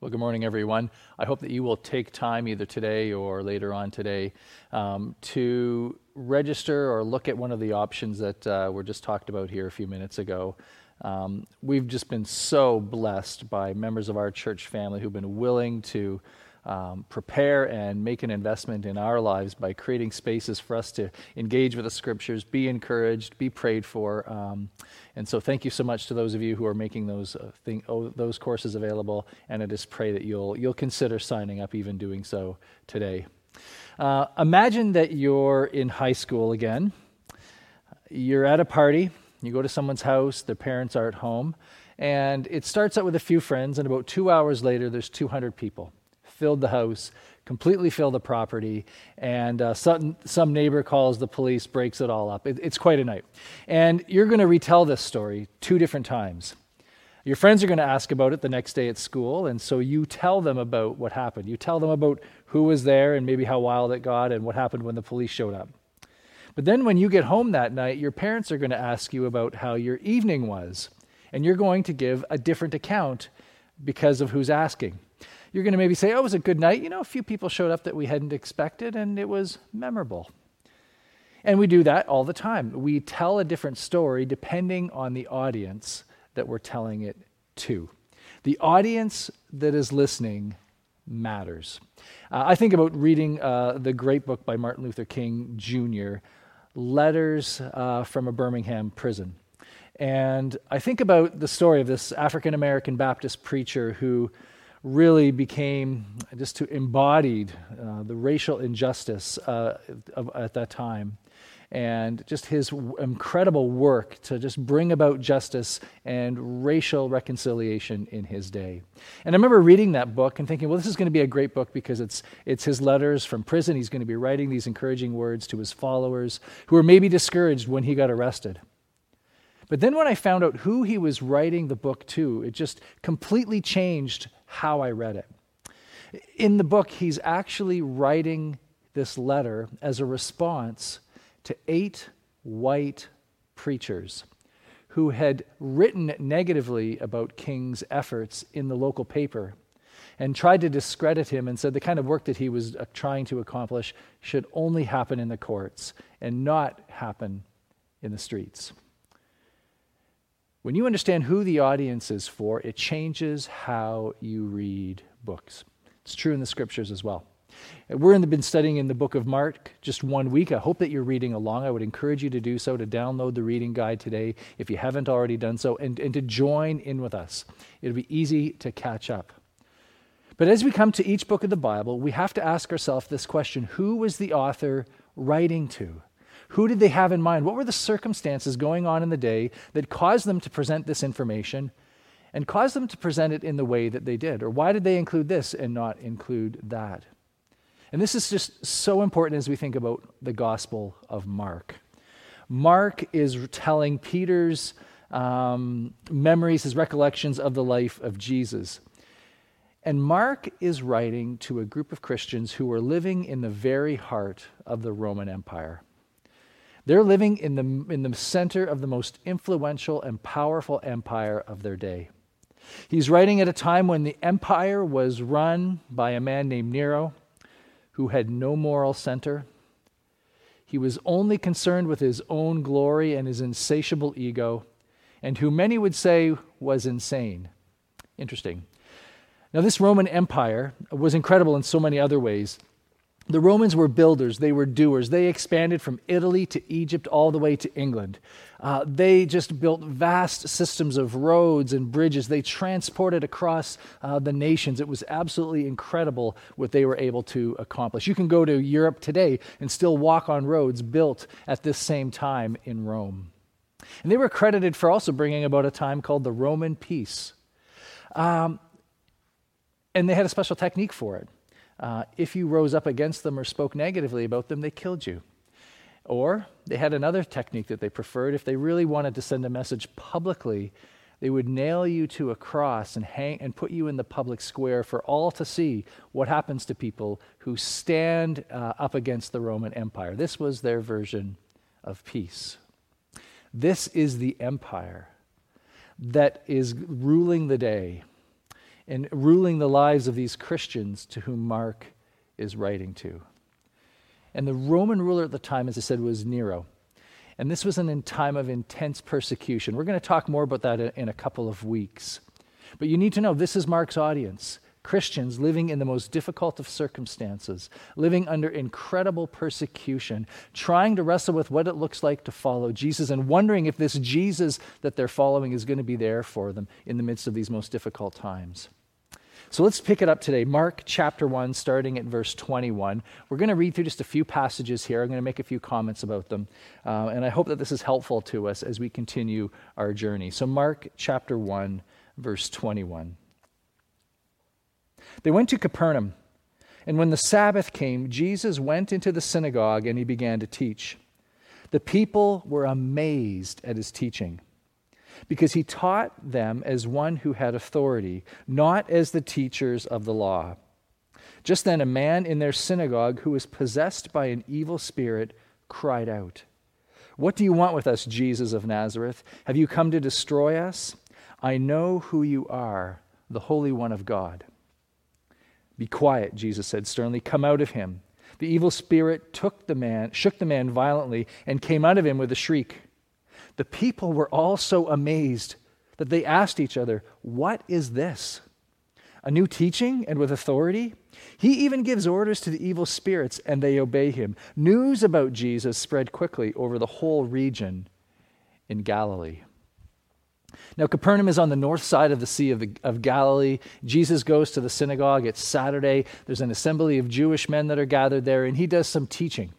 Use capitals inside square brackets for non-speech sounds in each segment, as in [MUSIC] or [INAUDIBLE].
Well, good morning, everyone. I hope that you will take time either today or later on today um, to register or look at one of the options that uh, were just talked about here a few minutes ago. Um, we've just been so blessed by members of our church family who've been willing to um, prepare and make an investment in our lives by creating spaces for us to engage with the scriptures, be encouraged, be prayed for. Um, and so, thank you so much to those of you who are making those uh, thing, oh, those courses available. And I just pray that you'll you'll consider signing up, even doing so today. Uh, imagine that you're in high school again. You're at a party. You go to someone's house. Their parents are at home. And it starts out with a few friends, and about two hours later, there's 200 people filled the house, completely filled the property, and uh, some, some neighbor calls the police, breaks it all up. It, it's quite a night. And you're going to retell this story two different times. Your friends are going to ask about it the next day at school, and so you tell them about what happened. You tell them about who was there and maybe how wild it got and what happened when the police showed up. But then when you get home that night, your parents are going to ask you about how your evening was, and you're going to give a different account because of who's asking you're going to maybe say, oh, it was a good night. You know, a few people showed up that we hadn't expected, and it was memorable. And we do that all the time. We tell a different story depending on the audience that we're telling it to. The audience that is listening matters. Uh, I think about reading uh, the great book by Martin Luther King Jr., Letters uh, from a Birmingham Prison. And I think about the story of this African American Baptist preacher who really became just to embodied uh, the racial injustice uh, of, at that time and just his w- incredible work to just bring about justice and racial reconciliation in his day. And I remember reading that book and thinking, well, this is going to be a great book because it's, it's his letters from prison. He's going to be writing these encouraging words to his followers who were maybe discouraged when he got arrested. But then when I found out who he was writing the book to, it just completely changed how I read it. In the book, he's actually writing this letter as a response to eight white preachers who had written negatively about King's efforts in the local paper and tried to discredit him and said the kind of work that he was uh, trying to accomplish should only happen in the courts and not happen in the streets. When you understand who the audience is for, it changes how you read books. It's true in the scriptures as well. We've been studying in the book of Mark just one week. I hope that you're reading along. I would encourage you to do so, to download the reading guide today if you haven't already done so, and, and to join in with us. It'll be easy to catch up. But as we come to each book of the Bible, we have to ask ourselves this question Who was the author writing to? Who did they have in mind? What were the circumstances going on in the day that caused them to present this information and caused them to present it in the way that they did? Or why did they include this and not include that? And this is just so important as we think about the Gospel of Mark. Mark is telling Peter's um, memories, his recollections of the life of Jesus. And Mark is writing to a group of Christians who were living in the very heart of the Roman Empire. They're living in the, in the center of the most influential and powerful empire of their day. He's writing at a time when the empire was run by a man named Nero who had no moral center. He was only concerned with his own glory and his insatiable ego, and who many would say was insane. Interesting. Now, this Roman Empire was incredible in so many other ways. The Romans were builders, they were doers. They expanded from Italy to Egypt all the way to England. Uh, they just built vast systems of roads and bridges. They transported across uh, the nations. It was absolutely incredible what they were able to accomplish. You can go to Europe today and still walk on roads built at this same time in Rome. And they were credited for also bringing about a time called the Roman peace. Um, and they had a special technique for it. Uh, if you rose up against them or spoke negatively about them, they killed you. Or they had another technique that they preferred. If they really wanted to send a message publicly, they would nail you to a cross and hang and put you in the public square for all to see what happens to people who stand uh, up against the Roman Empire. This was their version of peace. This is the empire that is ruling the day and ruling the lives of these Christians to whom Mark is writing to. And the Roman ruler at the time, as I said, was Nero. And this was in a time of intense persecution. We're going to talk more about that in a couple of weeks. But you need to know this is Mark's audience. Christians living in the most difficult of circumstances, living under incredible persecution, trying to wrestle with what it looks like to follow Jesus, and wondering if this Jesus that they're following is going to be there for them in the midst of these most difficult times. So let's pick it up today. Mark chapter 1, starting at verse 21. We're going to read through just a few passages here. I'm going to make a few comments about them. Uh, and I hope that this is helpful to us as we continue our journey. So, Mark chapter 1, verse 21. They went to Capernaum. And when the Sabbath came, Jesus went into the synagogue and he began to teach. The people were amazed at his teaching because he taught them as one who had authority, not as the teachers of the law. Just then, a man in their synagogue who was possessed by an evil spirit cried out, What do you want with us, Jesus of Nazareth? Have you come to destroy us? I know who you are, the Holy One of God. Be quiet, Jesus said sternly. Come out of him. The evil spirit took the man, shook the man violently, and came out of him with a shriek. The people were all so amazed that they asked each other, What is this? A new teaching and with authority? He even gives orders to the evil spirits and they obey him. News about Jesus spread quickly over the whole region in Galilee. Now, Capernaum is on the north side of the Sea of, the, of Galilee. Jesus goes to the synagogue. It's Saturday. There's an assembly of Jewish men that are gathered there, and he does some teaching.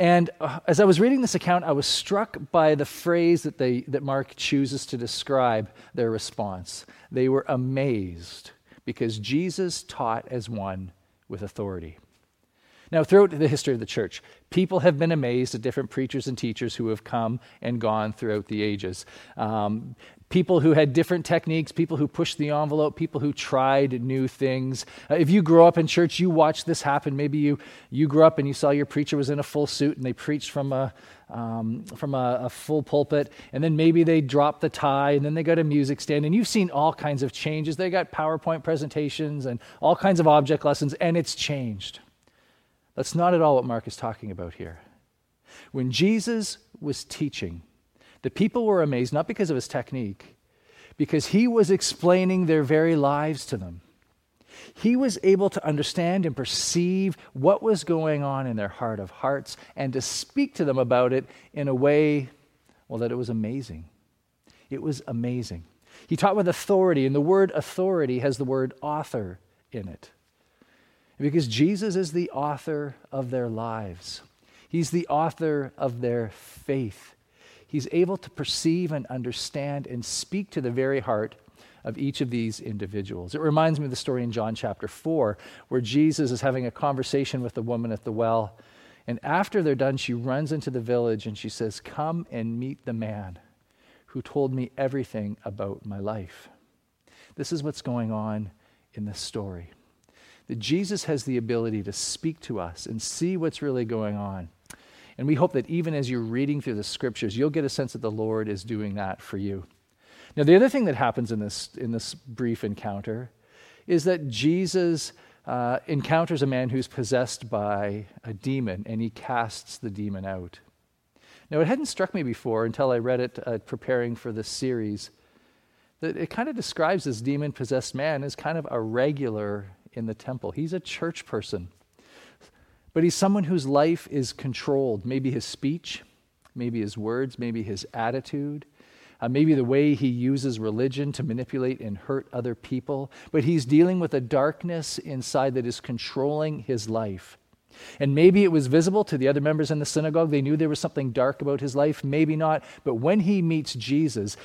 And uh, as I was reading this account, I was struck by the phrase that, they, that Mark chooses to describe their response. They were amazed because Jesus taught as one with authority. Now, throughout the history of the church, people have been amazed at different preachers and teachers who have come and gone throughout the ages. Um, people who had different techniques, people who pushed the envelope, people who tried new things. Uh, if you grew up in church, you watched this happen. Maybe you, you grew up and you saw your preacher was in a full suit and they preached from a, um, from a, a, full pulpit, and then maybe they dropped the tie, and then they got a music stand, and you've seen all kinds of changes. They got PowerPoint presentations and all kinds of object lessons, and it's changed. That's not at all what Mark is talking about here. When Jesus was teaching, the people were amazed not because of his technique, because he was explaining their very lives to them. He was able to understand and perceive what was going on in their heart of hearts and to speak to them about it in a way, well, that it was amazing. It was amazing. He taught with authority, and the word authority has the word author in it. Because Jesus is the author of their lives, He's the author of their faith. He's able to perceive and understand and speak to the very heart of each of these individuals. It reminds me of the story in John chapter 4, where Jesus is having a conversation with the woman at the well. And after they're done, she runs into the village and she says, Come and meet the man who told me everything about my life. This is what's going on in this story that Jesus has the ability to speak to us and see what's really going on. And we hope that even as you're reading through the scriptures, you'll get a sense that the Lord is doing that for you. Now, the other thing that happens in this, in this brief encounter is that Jesus uh, encounters a man who's possessed by a demon and he casts the demon out. Now, it hadn't struck me before until I read it uh, preparing for this series that it kind of describes this demon possessed man as kind of a regular in the temple. He's a church person, but he's someone whose life is controlled. Maybe his speech, maybe his words, maybe his attitude, uh, maybe the way he uses religion to manipulate and hurt other people. But he's dealing with a darkness inside that is controlling his life. And maybe it was visible to the other members in the synagogue. They knew there was something dark about his life, maybe not. But when he meets Jesus,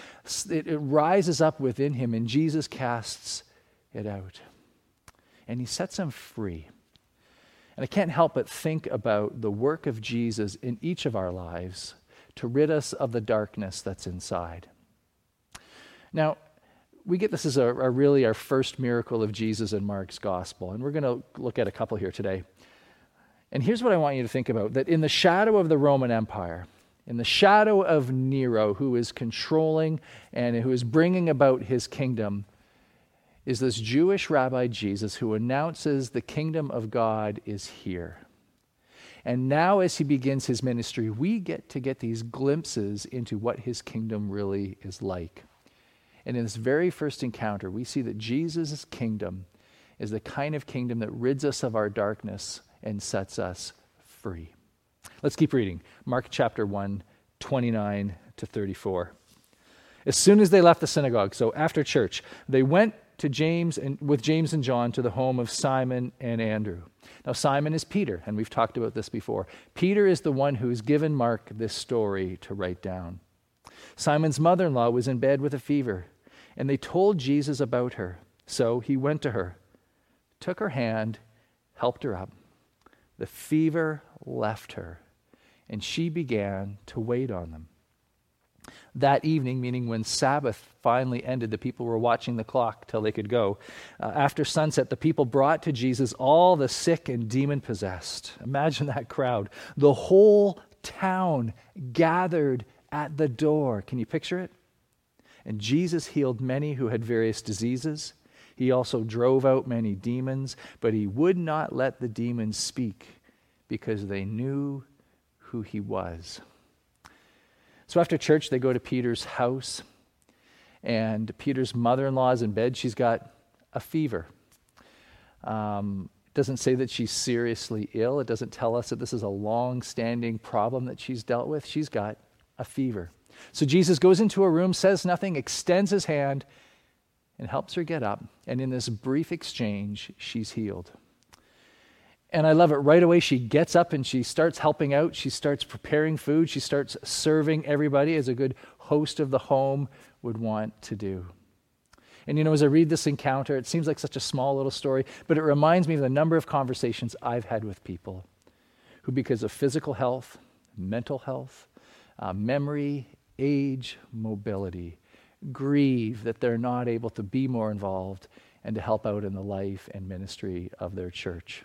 it, it rises up within him, and Jesus casts it out and he sets him free. And I can't help but think about the work of Jesus in each of our lives to rid us of the darkness that's inside. Now, we get this as a, a really our first miracle of Jesus in Mark's gospel, and we're going to look at a couple here today. And here's what I want you to think about that in the shadow of the Roman Empire, in the shadow of Nero, who is controlling and who is bringing about his kingdom, is this Jewish rabbi Jesus who announces the kingdom of God is here. And now, as he begins his ministry, we get to get these glimpses into what his kingdom really is like. And in this very first encounter, we see that Jesus' kingdom is the kind of kingdom that rids us of our darkness and sets us free. Let's keep reading. Mark chapter 1, 29 to 34. As soon as they left the synagogue, so after church, they went to James and with James and John to the home of Simon and Andrew. Now Simon is Peter, and we've talked about this before. Peter is the one who's given Mark this story to write down. Simon's mother-in-law was in bed with a fever, and they told Jesus about her. So he went to her, took her hand, helped her up. The fever left her, and she began to wait on them that evening, meaning when Sabbath finally ended, the people were watching the clock till they could go. Uh, after sunset, the people brought to Jesus all the sick and demon possessed. Imagine that crowd. The whole town gathered at the door. Can you picture it? And Jesus healed many who had various diseases. He also drove out many demons, but he would not let the demons speak because they knew who he was. So after church, they go to Peter's house, and Peter's mother in law is in bed. She's got a fever. Um, it doesn't say that she's seriously ill. It doesn't tell us that this is a long standing problem that she's dealt with. She's got a fever. So Jesus goes into a room, says nothing, extends his hand, and helps her get up. And in this brief exchange, she's healed. And I love it. Right away, she gets up and she starts helping out. She starts preparing food. She starts serving everybody as a good host of the home would want to do. And you know, as I read this encounter, it seems like such a small little story, but it reminds me of the number of conversations I've had with people who, because of physical health, mental health, uh, memory, age, mobility, grieve that they're not able to be more involved and to help out in the life and ministry of their church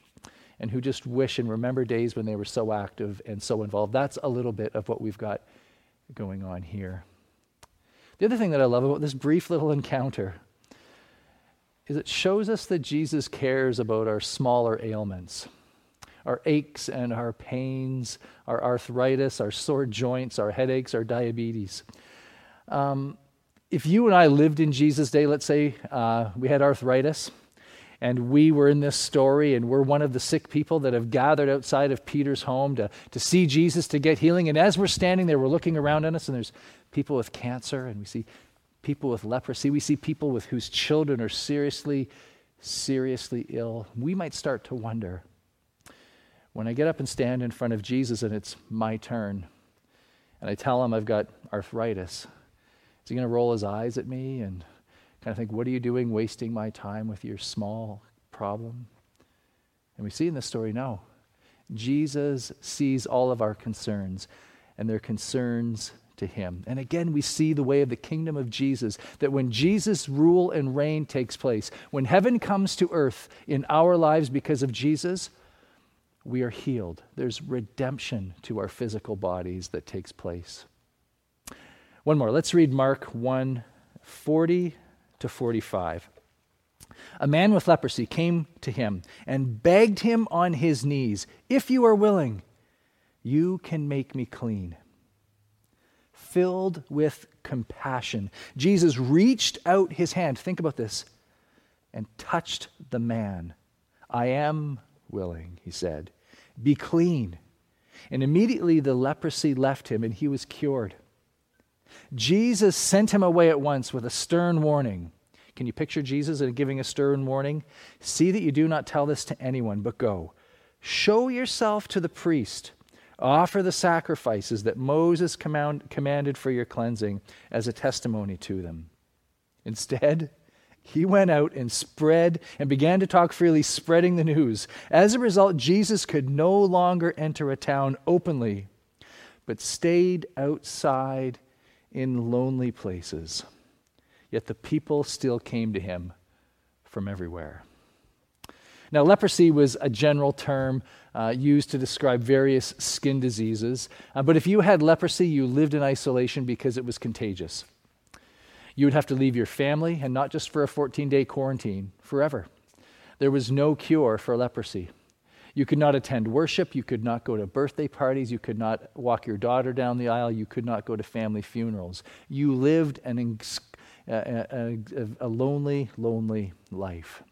and who just wish and remember days when they were so active and so involved. That's a little bit of what we've got going on here. The other thing that I love about this brief little encounter is it shows us that Jesus cares about our smaller ailments, our aches and our pains, our arthritis, our sore joints, our headaches, our diabetes. Um, if you and I lived in Jesus' day, let's say uh, we had arthritis, and we were in this story, and we're one of the sick people that have gathered outside of Peter's home to, to see Jesus, to get healing. And as we're standing there, we're looking around at us, and there's people with cancer, and we see people with leprosy. We see people with whose children are seriously, seriously ill. We might start to wonder when I get up and stand in front of Jesus and it's my turn, and I tell him I've got arthritis, is he going to roll his eyes at me and kind of think, what are you doing wasting my time with your small problem? And we see in this story, no. Jesus sees all of our concerns, and they're concerns to him. And again, we see the way of the kingdom of Jesus that when Jesus' rule and reign takes place, when heaven comes to earth in our lives because of Jesus, we are healed. There's redemption to our physical bodies that takes place. One more. Let's read Mark 1 40 to 45. A man with leprosy came to him and begged him on his knees, If you are willing, you can make me clean. Filled with compassion, Jesus reached out his hand, think about this, and touched the man. I am willing, he said. Be clean. And immediately the leprosy left him and he was cured. Jesus sent him away at once with a stern warning. Can you picture Jesus giving a stern warning? See that you do not tell this to anyone, but go. Show yourself to the priest. Offer the sacrifices that Moses command, commanded for your cleansing as a testimony to them. Instead, he went out and spread and began to talk freely, spreading the news. As a result, Jesus could no longer enter a town openly, but stayed outside in lonely places. Yet the people still came to him from everywhere. Now, leprosy was a general term uh, used to describe various skin diseases. Uh, but if you had leprosy, you lived in isolation because it was contagious. You would have to leave your family, and not just for a 14 day quarantine, forever. There was no cure for leprosy. You could not attend worship. You could not go to birthday parties. You could not walk your daughter down the aisle. You could not go to family funerals. You lived an, a, a, a lonely, lonely life.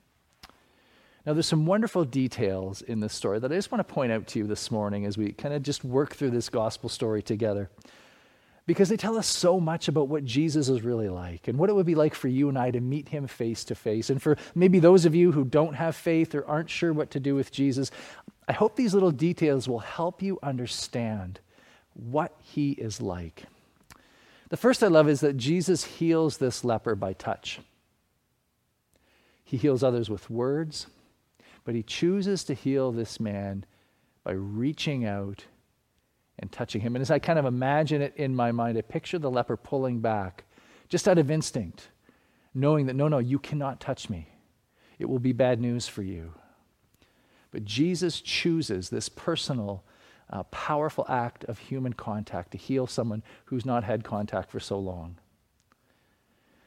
Now, there's some wonderful details in this story that I just want to point out to you this morning as we kind of just work through this gospel story together. Because they tell us so much about what Jesus is really like and what it would be like for you and I to meet him face to face. And for maybe those of you who don't have faith or aren't sure what to do with Jesus, I hope these little details will help you understand what he is like. The first I love is that Jesus heals this leper by touch. He heals others with words, but he chooses to heal this man by reaching out and touching him. And as I kind of imagine it in my mind, I picture the leper pulling back just out of instinct, knowing that no, no, you cannot touch me. It will be bad news for you. But Jesus chooses this personal uh, powerful act of human contact to heal someone who's not had contact for so long.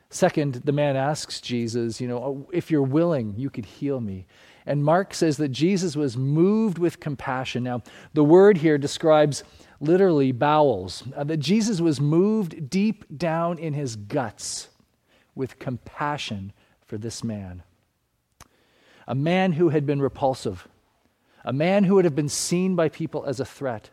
Second, the man asks Jesus, you know, oh, if you're willing, you could heal me. And Mark says that Jesus was moved with compassion. Now, the word here describes literally bowels, uh, that Jesus was moved deep down in his guts with compassion for this man. A man who had been repulsive, a man who would have been seen by people as a threat,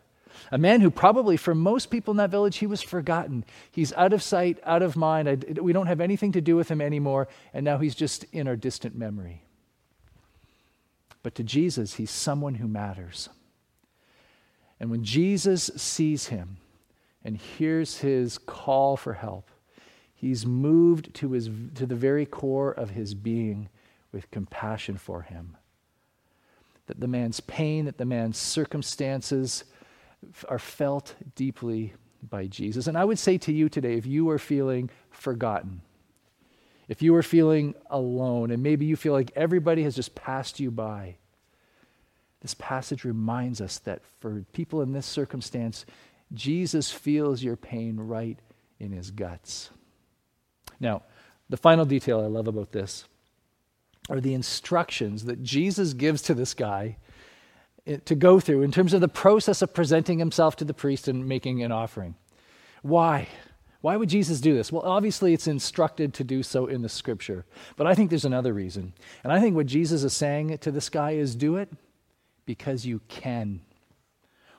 a man who probably for most people in that village he was forgotten he's out of sight out of mind I, we don't have anything to do with him anymore and now he's just in our distant memory but to jesus he's someone who matters and when jesus sees him and hears his call for help he's moved to, his, to the very core of his being with compassion for him that the man's pain, that the man's circumstances are felt deeply by Jesus. And I would say to you today if you are feeling forgotten, if you are feeling alone, and maybe you feel like everybody has just passed you by, this passage reminds us that for people in this circumstance, Jesus feels your pain right in his guts. Now, the final detail I love about this are the instructions that Jesus gives to this guy eh, to go through in terms of the process of presenting himself to the priest and making an offering. Why? Why would Jesus do this? Well, obviously, it's instructed to do so in the scripture. But I think there's another reason. And I think what Jesus is saying to this guy is do it because you can.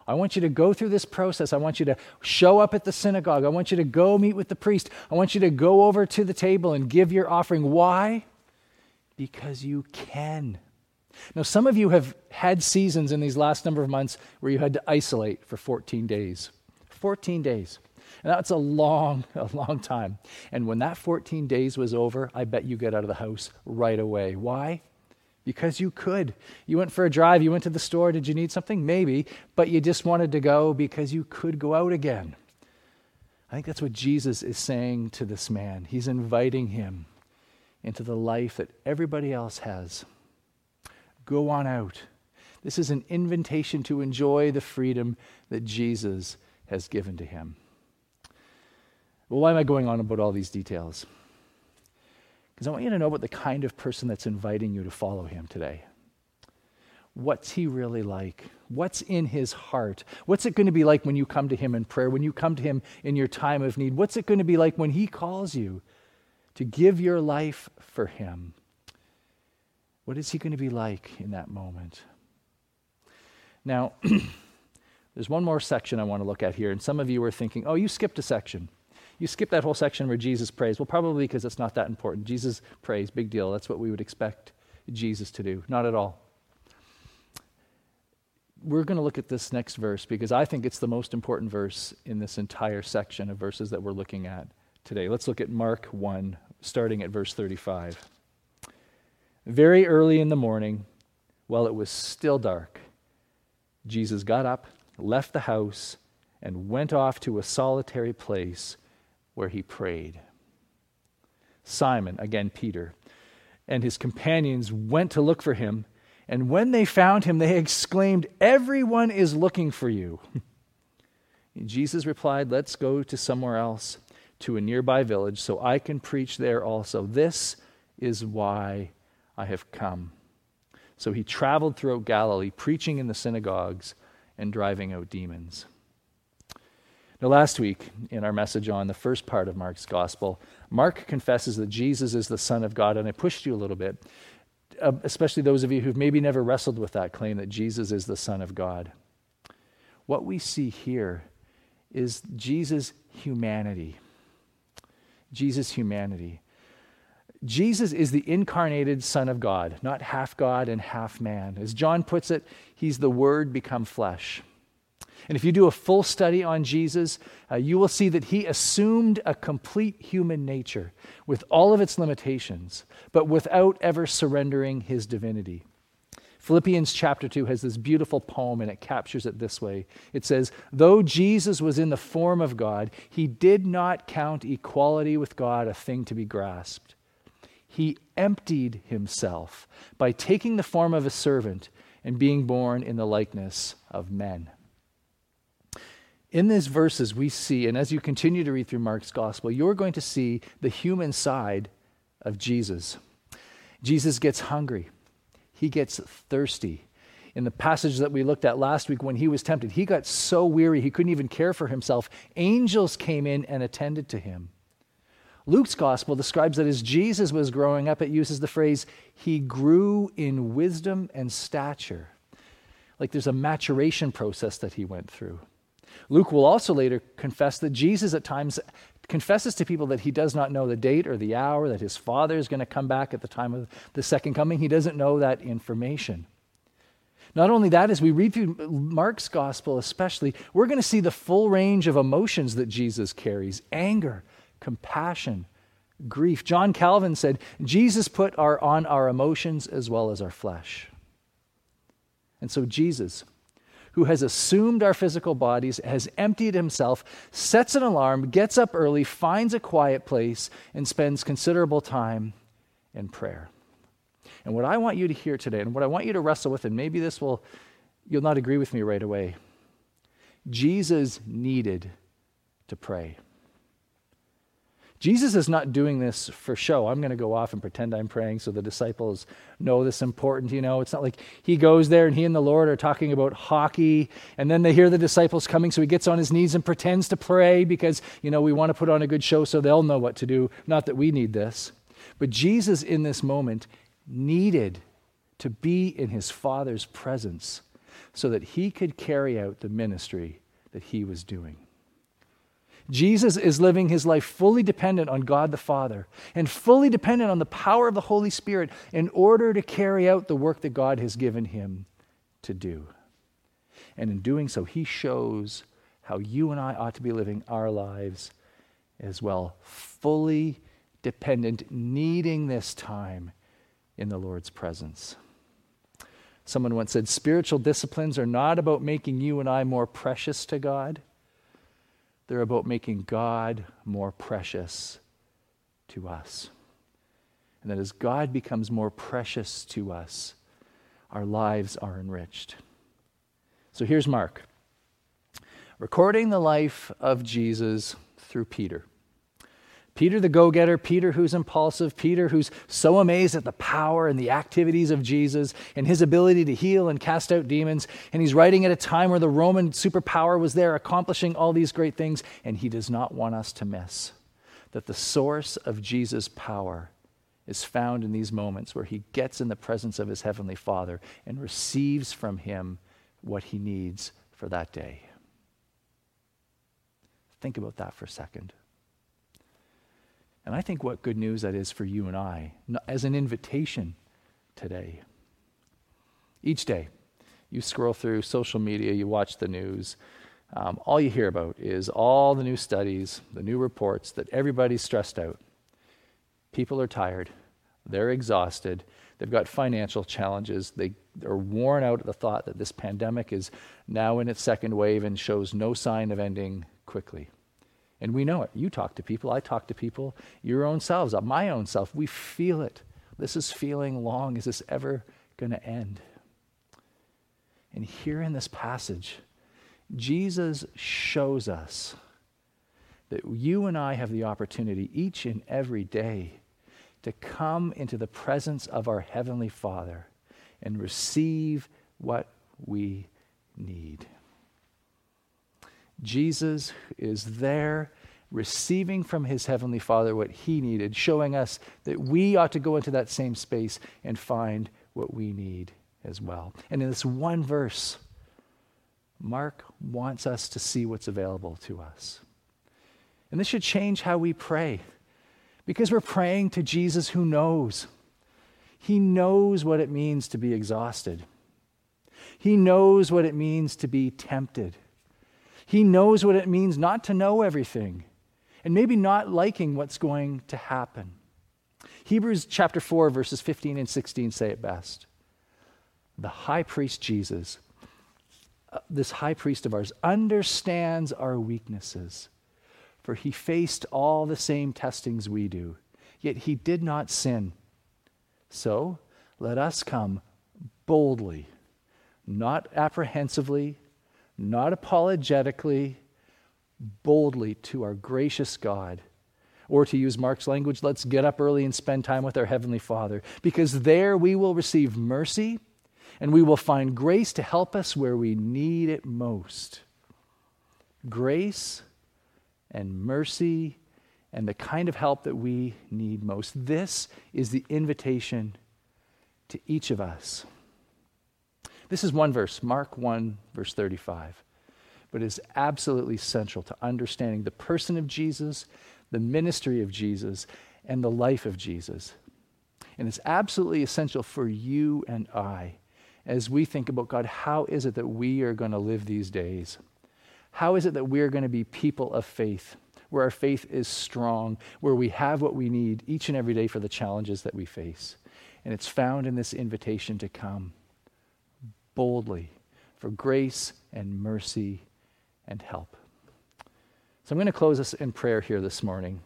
I want you to go through this process. I want you to show up at the synagogue. I want you to go meet with the priest. I want you to go over to the table and give your offering. Why? Because you can. Now, some of you have had seasons in these last number of months where you had to isolate for 14 days. 14 days. And that's a long, [LAUGHS] a long time. And when that 14 days was over, I bet you get out of the house right away. Why? Because you could. You went for a drive, you went to the store. Did you need something? Maybe. But you just wanted to go because you could go out again. I think that's what Jesus is saying to this man. He's inviting him into the life that everybody else has. Go on out. This is an invitation to enjoy the freedom that Jesus has given to him. Well, why am I going on about all these details? Because I want you to know about the kind of person that's inviting you to follow him today. What's he really like? What's in his heart? What's it going to be like when you come to him in prayer, when you come to him in your time of need? What's it going to be like when he calls you to give your life for Him, what is He going to be like in that moment? Now, [CLEARS THROAT] there's one more section I want to look at here, and some of you are thinking, oh, you skipped a section. You skip that whole section where Jesus prays. Well, probably because it's not that important. Jesus prays, big deal. That's what we would expect Jesus to do. Not at all. We're going to look at this next verse because I think it's the most important verse in this entire section of verses that we're looking at today. Let's look at Mark 1, starting at verse 35. Very early in the morning, while it was still dark, Jesus got up, left the house, and went off to a solitary place where he prayed. Simon, again Peter, and his companions went to look for him, and when they found him, they exclaimed, Everyone is looking for you. [LAUGHS] Jesus replied, Let's go to somewhere else to a nearby village so I can preach there also. This is why I have come. So he traveled throughout Galilee, preaching in the synagogues and driving out demons. Now, last week in our message on the first part of Mark's gospel, Mark confesses that Jesus is the Son of God, and I pushed you a little bit, uh, especially those of you who've maybe never wrestled with that claim that Jesus is the Son of God. What we see here is Jesus' humanity. Jesus' humanity. Jesus is the incarnated Son of God, not half God and half man. As John puts it, he's the Word become flesh. And if you do a full study on Jesus, uh, you will see that he assumed a complete human nature with all of its limitations, but without ever surrendering his divinity. Philippians chapter 2 has this beautiful poem and it captures it this way. It says, Though Jesus was in the form of God, he did not count equality with God a thing to be grasped. He emptied himself by taking the form of a servant and being born in the likeness of men. In these verses, we see, and as you continue to read through Mark's gospel, you're going to see the human side of Jesus. Jesus gets hungry, he gets thirsty. In the passage that we looked at last week, when he was tempted, he got so weary he couldn't even care for himself. Angels came in and attended to him. Luke's gospel describes that as Jesus was growing up, it uses the phrase, he grew in wisdom and stature. Like there's a maturation process that he went through. Luke will also later confess that Jesus at times confesses to people that he does not know the date or the hour, that his father is going to come back at the time of the second coming. He doesn't know that information. Not only that, as we read through Mark's gospel, especially, we're going to see the full range of emotions that Jesus carries anger, compassion, grief. John Calvin said, Jesus put our, on our emotions as well as our flesh. And so, Jesus, who has assumed our physical bodies, has emptied himself, sets an alarm, gets up early, finds a quiet place, and spends considerable time in prayer. And what I want you to hear today, and what I want you to wrestle with, and maybe this will, you'll not agree with me right away. Jesus needed to pray. Jesus is not doing this for show. I'm going to go off and pretend I'm praying so the disciples know this important. You know, it's not like he goes there and he and the Lord are talking about hockey, and then they hear the disciples coming, so he gets on his knees and pretends to pray because, you know, we want to put on a good show so they'll know what to do. Not that we need this. But Jesus, in this moment, needed to be in his Father's presence so that he could carry out the ministry that he was doing. Jesus is living his life fully dependent on God the Father and fully dependent on the power of the Holy Spirit in order to carry out the work that God has given him to do. And in doing so, he shows how you and I ought to be living our lives as well, fully dependent, needing this time in the Lord's presence. Someone once said, Spiritual disciplines are not about making you and I more precious to God they're about making God more precious to us. And that as God becomes more precious to us, our lives are enriched. So here's Mark recording the life of Jesus through Peter. Peter the go getter, Peter who's impulsive, Peter who's so amazed at the power and the activities of Jesus and his ability to heal and cast out demons. And he's writing at a time where the Roman superpower was there accomplishing all these great things. And he does not want us to miss that the source of Jesus' power is found in these moments where he gets in the presence of his heavenly Father and receives from him what he needs for that day. Think about that for a second. And I think what good news that is for you and I as an invitation today. Each day, you scroll through social media, you watch the news. Um, all you hear about is all the new studies, the new reports that everybody's stressed out. People are tired, they're exhausted, they've got financial challenges, they are worn out at the thought that this pandemic is now in its second wave and shows no sign of ending quickly. And we know it. You talk to people, I talk to people, your own selves, uh, my own self. We feel it. This is feeling long. Is this ever going to end? And here in this passage, Jesus shows us that you and I have the opportunity each and every day to come into the presence of our Heavenly Father and receive what we need. Jesus is there receiving from his Heavenly Father what he needed, showing us that we ought to go into that same space and find what we need as well. And in this one verse, Mark wants us to see what's available to us. And this should change how we pray because we're praying to Jesus who knows. He knows what it means to be exhausted, He knows what it means to be tempted. He knows what it means not to know everything and maybe not liking what's going to happen. Hebrews chapter 4, verses 15 and 16 say it best. The high priest Jesus, uh, this high priest of ours, understands our weaknesses for he faced all the same testings we do, yet he did not sin. So let us come boldly, not apprehensively, not apologetically, boldly to our gracious God. Or to use Mark's language, let's get up early and spend time with our Heavenly Father, because there we will receive mercy and we will find grace to help us where we need it most. Grace and mercy and the kind of help that we need most. This is the invitation to each of us. This is one verse, Mark 1, verse 35, but is absolutely central to understanding the person of Jesus, the ministry of Jesus, and the life of Jesus. And it's absolutely essential for you and I as we think about God, how is it that we are going to live these days? How is it that we're going to be people of faith, where our faith is strong, where we have what we need each and every day for the challenges that we face? And it's found in this invitation to come boldly for grace and mercy and help. So I'm going to close us in prayer here this morning.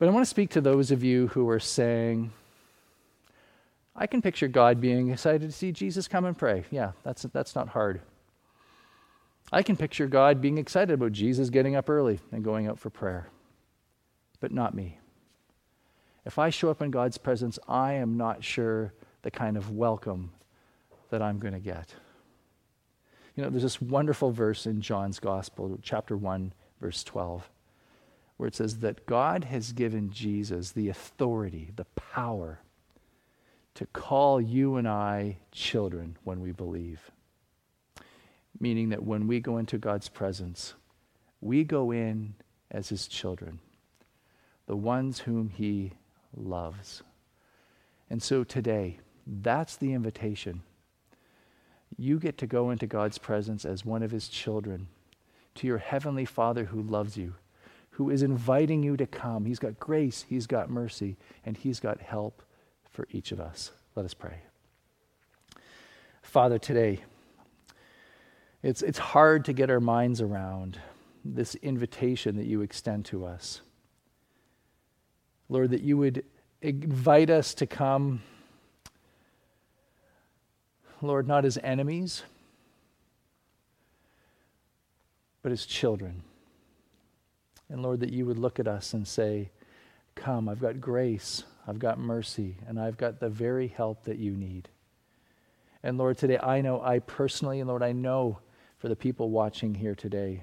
But I want to speak to those of you who are saying, I can picture God being excited to see Jesus come and pray. Yeah, that's, that's not hard. I can picture God being excited about Jesus getting up early and going out for prayer, but not me. If I show up in God's presence, I am not sure the kind of welcome that I'm going to get. You know, there's this wonderful verse in John's Gospel, chapter 1, verse 12, where it says that God has given Jesus the authority, the power to call you and I children when we believe meaning that when we go into God's presence, we go in as his children, the ones whom he loves. And so today, that's the invitation. You get to go into God's presence as one of his children, to your heavenly Father who loves you, who is inviting you to come. He's got grace, he's got mercy, and he's got help for each of us. Let us pray. Father, today, it's, it's hard to get our minds around this invitation that you extend to us. Lord, that you would invite us to come, Lord, not as enemies, but as children. And Lord, that you would look at us and say, Come, I've got grace, I've got mercy, and I've got the very help that you need. And Lord, today I know I personally, and Lord, I know for the people watching here today.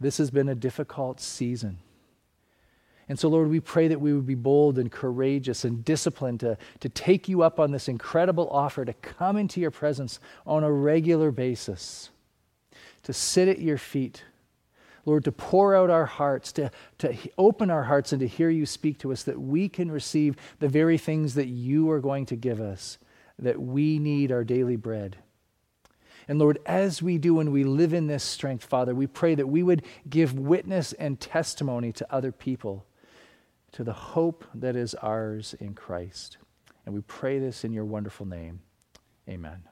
This has been a difficult season. And so, Lord, we pray that we would be bold and courageous and disciplined to, to take you up on this incredible offer to come into your presence on a regular basis, to sit at your feet. Lord, to pour out our hearts, to, to open our hearts and to hear you speak to us, that we can receive the very things that you are going to give us, that we need our daily bread. And Lord, as we do and we live in this strength, Father, we pray that we would give witness and testimony to other people to the hope that is ours in Christ. And we pray this in your wonderful name. Amen.